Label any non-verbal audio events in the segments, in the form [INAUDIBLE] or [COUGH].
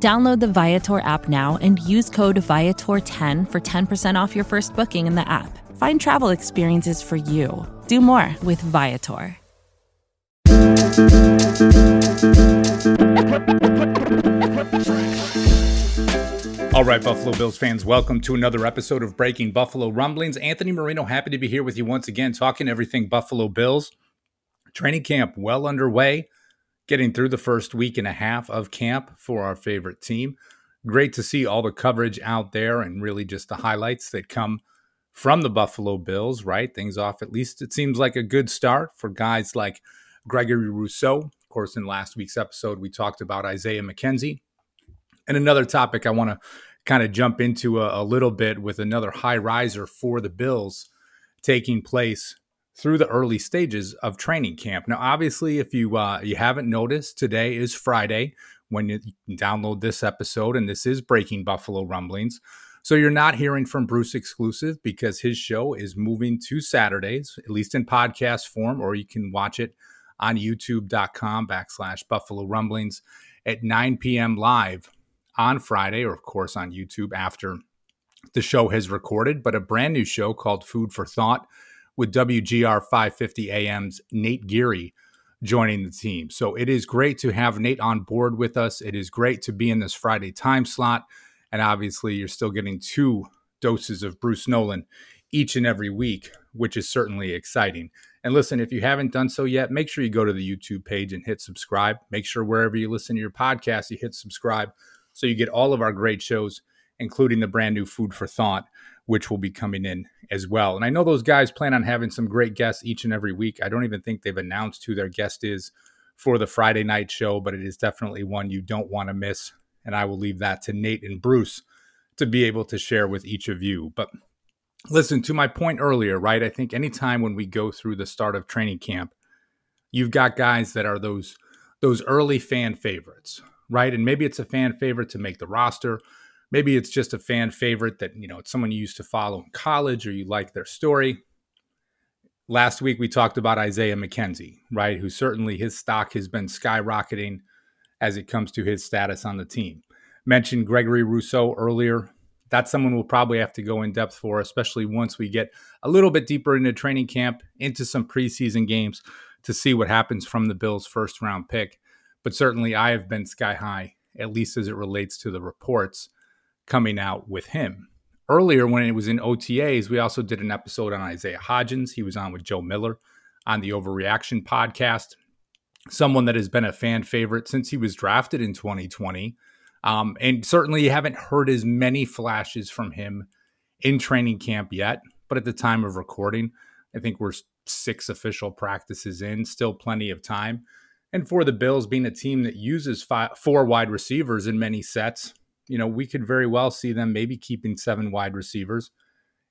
Download the Viator app now and use code Viator10 for 10% off your first booking in the app. Find travel experiences for you. Do more with Viator. All right, Buffalo Bills fans, welcome to another episode of Breaking Buffalo Rumblings. Anthony Marino, happy to be here with you once again, talking everything Buffalo Bills. Training camp well underway getting through the first week and a half of camp for our favorite team. Great to see all the coverage out there and really just the highlights that come from the Buffalo Bills, right? Things off, at least it seems like a good start for guys like Gregory Rousseau. Of course, in last week's episode, we talked about Isaiah McKenzie. And another topic I want to kind of jump into a, a little bit with another high riser for the Bills taking place through the early stages of training camp. Now, obviously, if you uh, you haven't noticed, today is Friday when you download this episode, and this is Breaking Buffalo Rumblings. So you're not hearing from Bruce exclusive because his show is moving to Saturdays, at least in podcast form, or you can watch it on youtube.com backslash Buffalo Rumblings at 9 p.m. live on Friday, or of course on YouTube after the show has recorded, but a brand new show called Food for Thought with WGR 550 AM's Nate Geary joining the team. So it is great to have Nate on board with us. It is great to be in this Friday time slot. And obviously, you're still getting two doses of Bruce Nolan each and every week, which is certainly exciting. And listen, if you haven't done so yet, make sure you go to the YouTube page and hit subscribe. Make sure wherever you listen to your podcast, you hit subscribe so you get all of our great shows, including the brand new Food for Thought which will be coming in as well. And I know those guys plan on having some great guests each and every week. I don't even think they've announced who their guest is for the Friday night show, but it is definitely one you don't want to miss. And I will leave that to Nate and Bruce to be able to share with each of you. But listen, to my point earlier, right? I think anytime when we go through the start of training camp, you've got guys that are those those early fan favorites, right? And maybe it's a fan favorite to make the roster maybe it's just a fan favorite that you know it's someone you used to follow in college or you like their story. Last week we talked about isaiah mckenzie right who certainly his stock has been skyrocketing as it comes to his status on the team. Mentioned gregory rousseau earlier. That's someone we'll probably have to go in depth for especially once we get a little bit deeper into training camp into some preseason games to see what happens from the bills first round pick. But certainly i have been sky high at least as it relates to the reports coming out with him. Earlier, when it was in OTAs, we also did an episode on Isaiah Hodgins. He was on with Joe Miller on the Overreaction podcast. Someone that has been a fan favorite since he was drafted in 2020. Um, and certainly, you haven't heard as many flashes from him in training camp yet. But at the time of recording, I think we're six official practices in, still plenty of time. And for the Bills being a team that uses five, four wide receivers in many sets, you know, we could very well see them maybe keeping seven wide receivers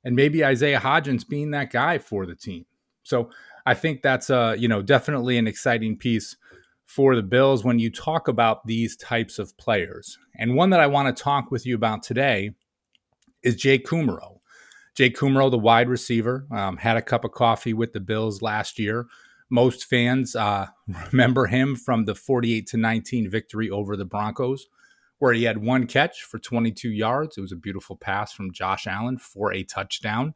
and maybe Isaiah Hodgins being that guy for the team. So I think that's uh, you know, definitely an exciting piece for the Bills when you talk about these types of players. And one that I want to talk with you about today is Jake Kumerow. Jake Kumerow, the wide receiver, um, had a cup of coffee with the Bills last year. Most fans uh, [LAUGHS] remember him from the 48 to 19 victory over the Broncos where he had one catch for 22 yards. It was a beautiful pass from Josh Allen for a touchdown.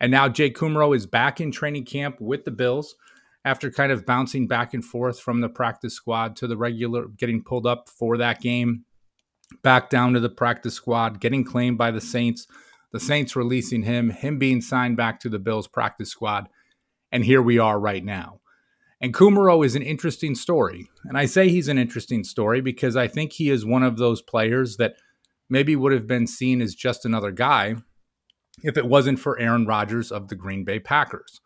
And now Jake Kumerow is back in training camp with the Bills after kind of bouncing back and forth from the practice squad to the regular, getting pulled up for that game, back down to the practice squad, getting claimed by the Saints, the Saints releasing him, him being signed back to the Bills practice squad. And here we are right now. And Kumerow is an interesting story. And I say he's an interesting story because I think he is one of those players that maybe would have been seen as just another guy if it wasn't for Aaron Rodgers of the Green Bay Packers.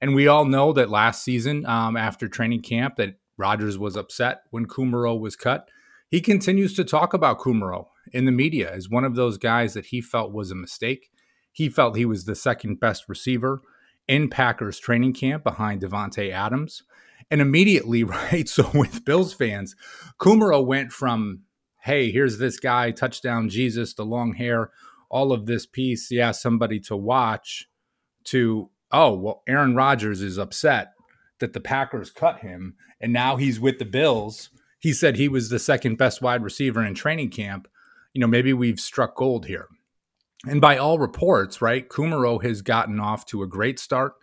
And we all know that last season, um, after training camp, that Rodgers was upset when Kumerow was cut. He continues to talk about Kumerow in the media as one of those guys that he felt was a mistake. he felt he was the second best receiver in Packers training camp behind Davante Adams. And immediately, [LAUGHS] right? So with Bills fans, Kumerow went from, hey, here's this guy, touchdown Jesus, the long hair, all of this piece, yeah, somebody to watch, to, oh, well, Aaron Rodgers is upset that the Packers cut him, and now he's with the Bills. He said he was the second best wide receiver in training camp. You know, maybe we've struck gold here. And by all reports, right, Kumerow has gotten off to a great start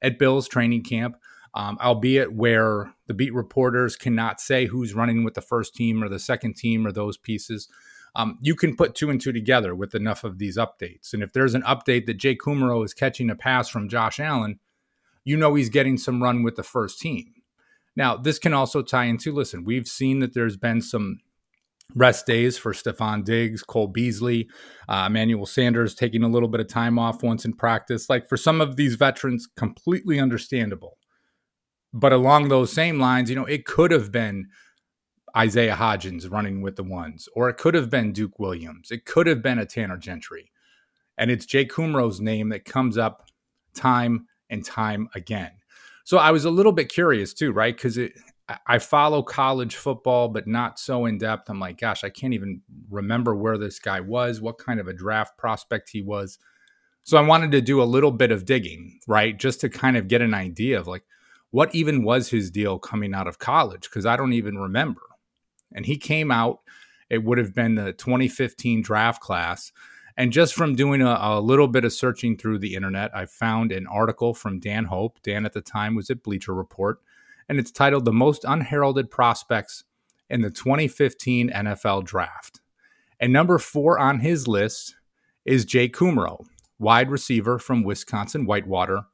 at Bills training camp, um, albeit where the beat reporters cannot say who's running with the first team or the second team or those pieces. Um, you can put two and two together with enough of these updates. And if there's an update that Jake Kumerow is catching a pass from Josh Allen, you know he's getting some run with the first team. Now, this can also tie into listen, we've seen that there's been some rest days for Stefon Diggs, Cole Beasley, uh, Emmanuel Sanders taking a little bit of time off once in practice. Like for some of these veterans, completely understandable. But along those same lines, you know, it could have been Isaiah Hodgins running with the ones, or it could have been Duke Williams. It could have been a Tanner Gentry. And it's Jake Kumerow's name that comes up time and time again. So I was a little bit curious too, right? Because it I follow college football, but not so in depth. I'm like, gosh, I can't even remember where this guy was, what kind of a draft prospect he was. So I wanted to do a little bit of digging, right? Just to kind of get an idea of like what even was his deal coming out of college, because I don't even remember. And he came out, it would have been the 2015 draft class. And just from doing a, a little bit of searching through the internet, I found an article from Dan Hope. Dan at the time was at Bleacher Report and it's titled The Most Unheralded Prospects in the 2015 NFL Draft. And number four on his list is Jake Kumerow, wide receiver from Wisconsin Whitewater,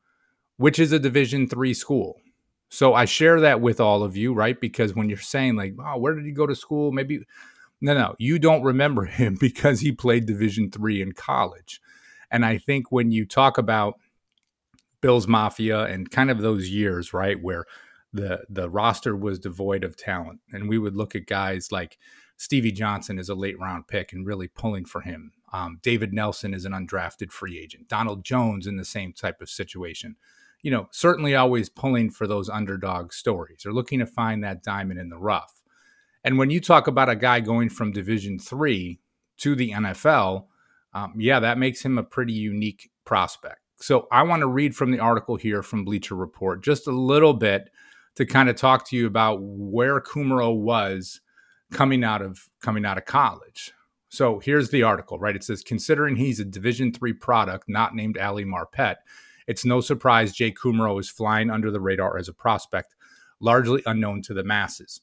which is a Division three school. So I share that with all of you, right? Because when you're saying like, "Oh, where did he go to school?" Maybe no, no, you don't remember [LAUGHS] him because he played Division three in college. And I think when you talk about Bills Mafia and kind of those years, right, where the the roster was devoid of talent, and we would look at guys like Stevie Johnson as a late round pick and really pulling for him. Um, David Nelson is an undrafted free agent. Donald Jones in the same type of situation. You know, certainly always pulling for those underdog stories or looking to find that diamond in the rough. And when you talk about a guy going from Division three to the NFL, um, yeah, that makes him a pretty unique prospect. So I want to read from the article here from Bleacher Report just a little bit to kind of talk to you about where Kumerow was coming out of coming out of college. So here's the article, right? It says considering he's a Division three product, not named Ali Marpet, it's no surprise Jake Kumerow is flying under the radar as a prospect, largely unknown to the masses.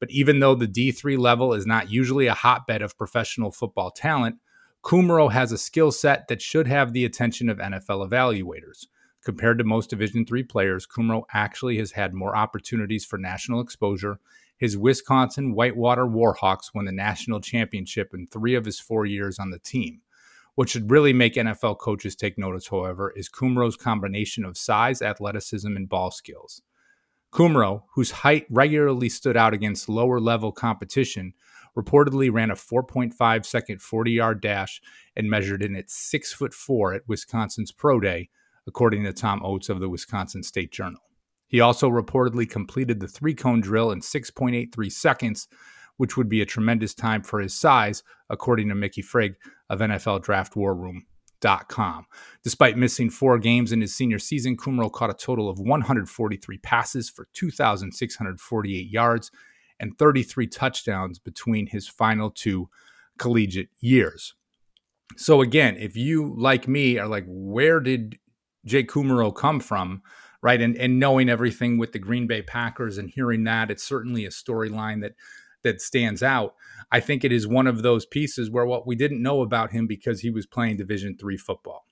But even though the D3 level is not usually a hotbed of professional football talent, Kumerow has a skill set that should have the attention of NFL evaluators. Compared to most Division three players, Kumerow actually has had more opportunities for national exposure. His Wisconsin Whitewater Warhawks won the national championship in three of his four years on the team. What should really make NFL coaches take notice, however, is Kumerow's combination of size, athleticism, and ball skills. Kumerow, whose height regularly stood out against lower level competition, reportedly ran a 4.5 second 40 yard dash and measured in at 6 foot 4 at Wisconsin's Pro Day, according to Tom Oates of the Wisconsin State Journal. He also reportedly completed the three cone drill in 6.83 seconds, which would be a tremendous time for his size, according to Mickey Frigg of NFL Draft War Room. Despite missing four games in his senior season, Kumerow caught a total of 143 passes for 2,648 yards and 33 touchdowns between his final two collegiate years. So, again, if you, like me, are like, where did Jake Kumerow come from, right? And and knowing everything with the Green Bay Packers and hearing that, it's certainly a storyline that that stands out. I think it is one of those pieces where what we didn't know about him because he was playing Division three football.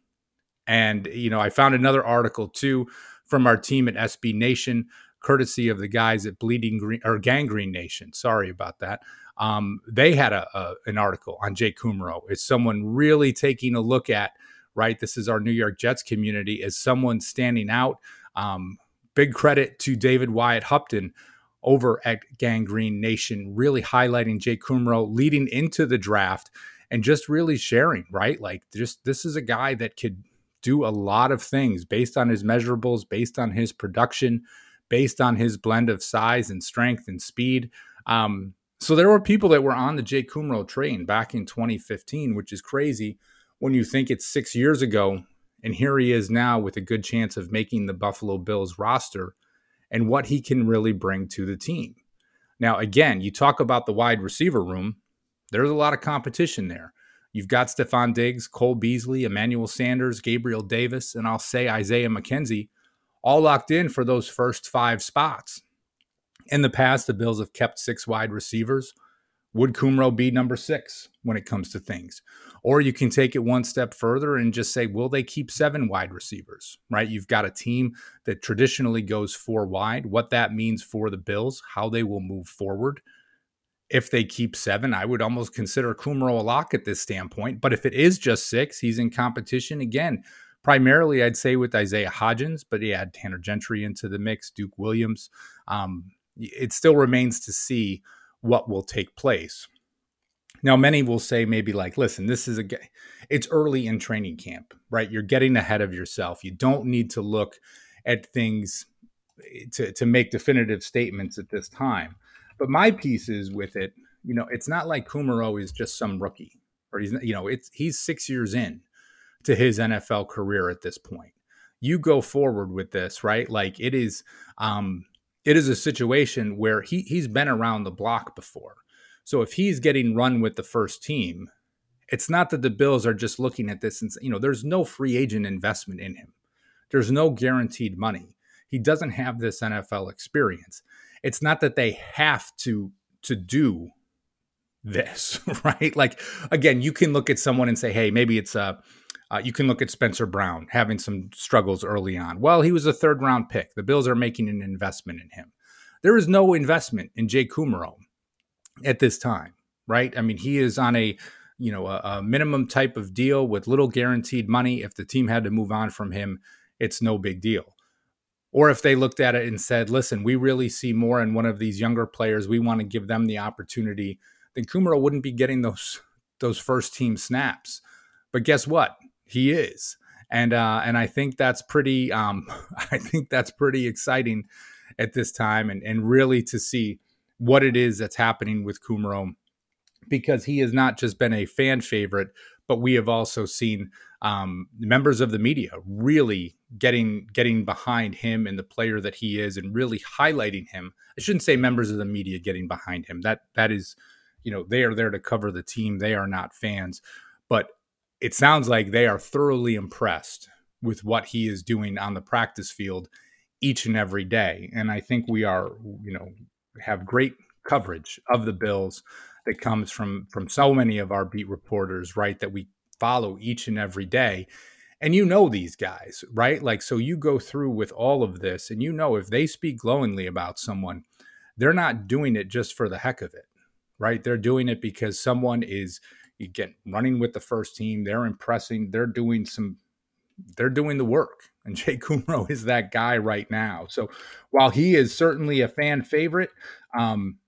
And you know, I found another article too from our team at SB Nation, courtesy of the guys at Bleeding Green or Gang Green Nation. Sorry about that. Um, they had a, a, an article on Jake Kumerow. It's someone really taking a look at right? This is our New York Jets community as someone standing out. Um, big credit to David Wyatt Hupton over at Gang Green Nation, really highlighting Jake Kumerow leading into the draft and just really sharing, right? Like, just this is a guy that could do a lot of things based on his measurables, based on his production, based on his blend of size and strength and speed. Um, so there were people that were on the Jake Kumerow train back in 2015, which is crazy when you think it's six years ago. And here he is now with a good chance of making the Buffalo Bills roster and what he can really bring to the team. Now, again, you talk about the wide receiver room, there's a lot of competition there. You've got Stefon Diggs, Cole Beasley, Emmanuel Sanders, Gabriel Davis, and I'll say Isaiah McKenzie, all locked in for those first five spots. In the past, the Bills have kept six wide receivers. Would Kumerow be number six when it comes to things? Or you can take it one step further and just say, will they keep seven wide receivers, right? You've got a team that traditionally goes four wide. What that means for the Bills, how they will move forward. If they keep seven, I would almost consider Kumerow a lock at this standpoint. But if it is just six, he's in competition again. Primarily, I'd say with Isaiah Hodgins, but he had Tanner Gentry into the mix, Duke Williams. Um, it still remains to see what will take place. Now, many will say maybe like, listen, this is a it's early in training camp, right? You're getting ahead of yourself. You don't need to look at things eh, to, to make definitive statements at this time. But my piece is with it, you know, it's not like Kumerow is just some rookie, or he's you know, it's he's six years in to his NFL career at this point. You go forward with this, right? Like it is um it is a situation where he he's been around the block before. So if he's getting run with the first team, it's not that the Bills are just looking at this and you know there's no free agent investment in him. There's no guaranteed money. He doesn't have this NFL experience. It's not that they have to to do this, [LAUGHS] right? Like again, you can look at someone and say, "Hey, maybe it's a uh, you can look at Spencer Brown having some struggles early on. Well, he was a third round pick. The Bills are making an investment in him. There is no investment in Jake Kumerow at this time, right? I mean, he is on a you know a, a minimum type of deal with little guaranteed money. If the team had to move on from him, it's no big deal. Or if they looked at it and said, "Listen, we really see more in one of these younger players. We want to give them the opportunity." Then Kumerow wouldn't be getting those those first team snaps. But guess what? He is, and uh, and I think that's pretty. Um, [LAUGHS] I think that's pretty exciting at this time, and and really to see what it is that's happening with Kumerow, because he has not just been a fan favorite, but we have also seen um, members of the media really getting getting behind him and the player that he is, and really highlighting him. I shouldn't say members of the media getting behind him. That that is, you know, they are there to cover the team. They are not fans, but it sounds like they are thoroughly impressed with what he is doing on the practice field each and every day. And I think we are, you know, have great coverage of the Bills that comes from from so many of our beat reporters, right? That we follow each and every day. And you know these guys, right? Like so you go through with all of this and you know if they speak glowingly about someone, they're not doing it just for the heck of it, right? They're doing it because someone is again running with the first team. They're impressing. They're doing some. They're doing the work, and [LAUGHS] Jake Kumerow is that guy right now. So while he is certainly a fan favorite, um,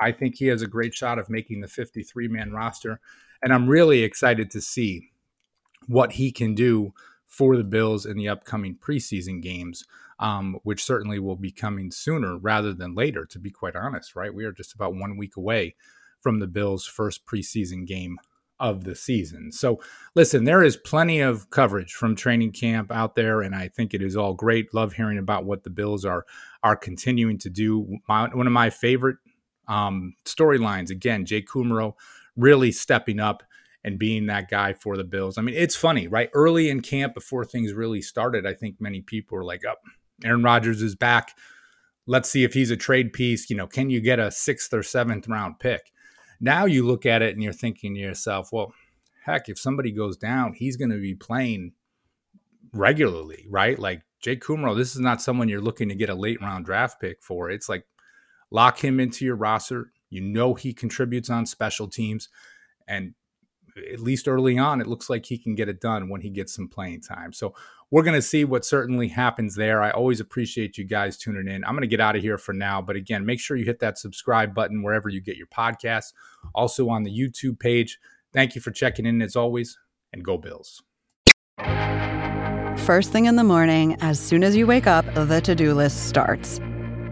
I think he has a great shot of making the 53 man roster, and I'm really excited to see what he can do for the Bills in the upcoming preseason games, um, which certainly will be coming sooner rather than later, to be quite honest, right? We are just about one week away from the Bills' first preseason game of the season. So, listen, there is plenty of coverage from training camp out there, and I think it is all great. Love hearing about what the Bills are are continuing to do. My, one of my favorite um, storylines, again, Jake Kumerow really stepping up and being that guy for the Bills. I mean, it's funny, right? Early in camp, before things really started, I think many people were like, "Up, oh, Aaron Rodgers is back. Let's see if he's a trade piece. You know, can you get a sixth or seventh round pick?" Now you look at it and you're thinking to yourself, well, heck, if somebody goes down, he's going to be playing regularly, right? Like Jake Kumerow, this is not someone you're looking to get a late round draft pick for. It's like lock him into your roster. You know he contributes on special teams. And at least early on, it looks like he can get it done when he gets some playing time. So we're going to see what certainly happens there. I always appreciate you guys tuning in. I'm going to get out of here for now. But again, make sure you hit that subscribe button wherever you get your podcasts. Also on the YouTube page, Thank you for checking in as always, and go Bills. First thing in the morning, as soon as you wake up, the to do list starts.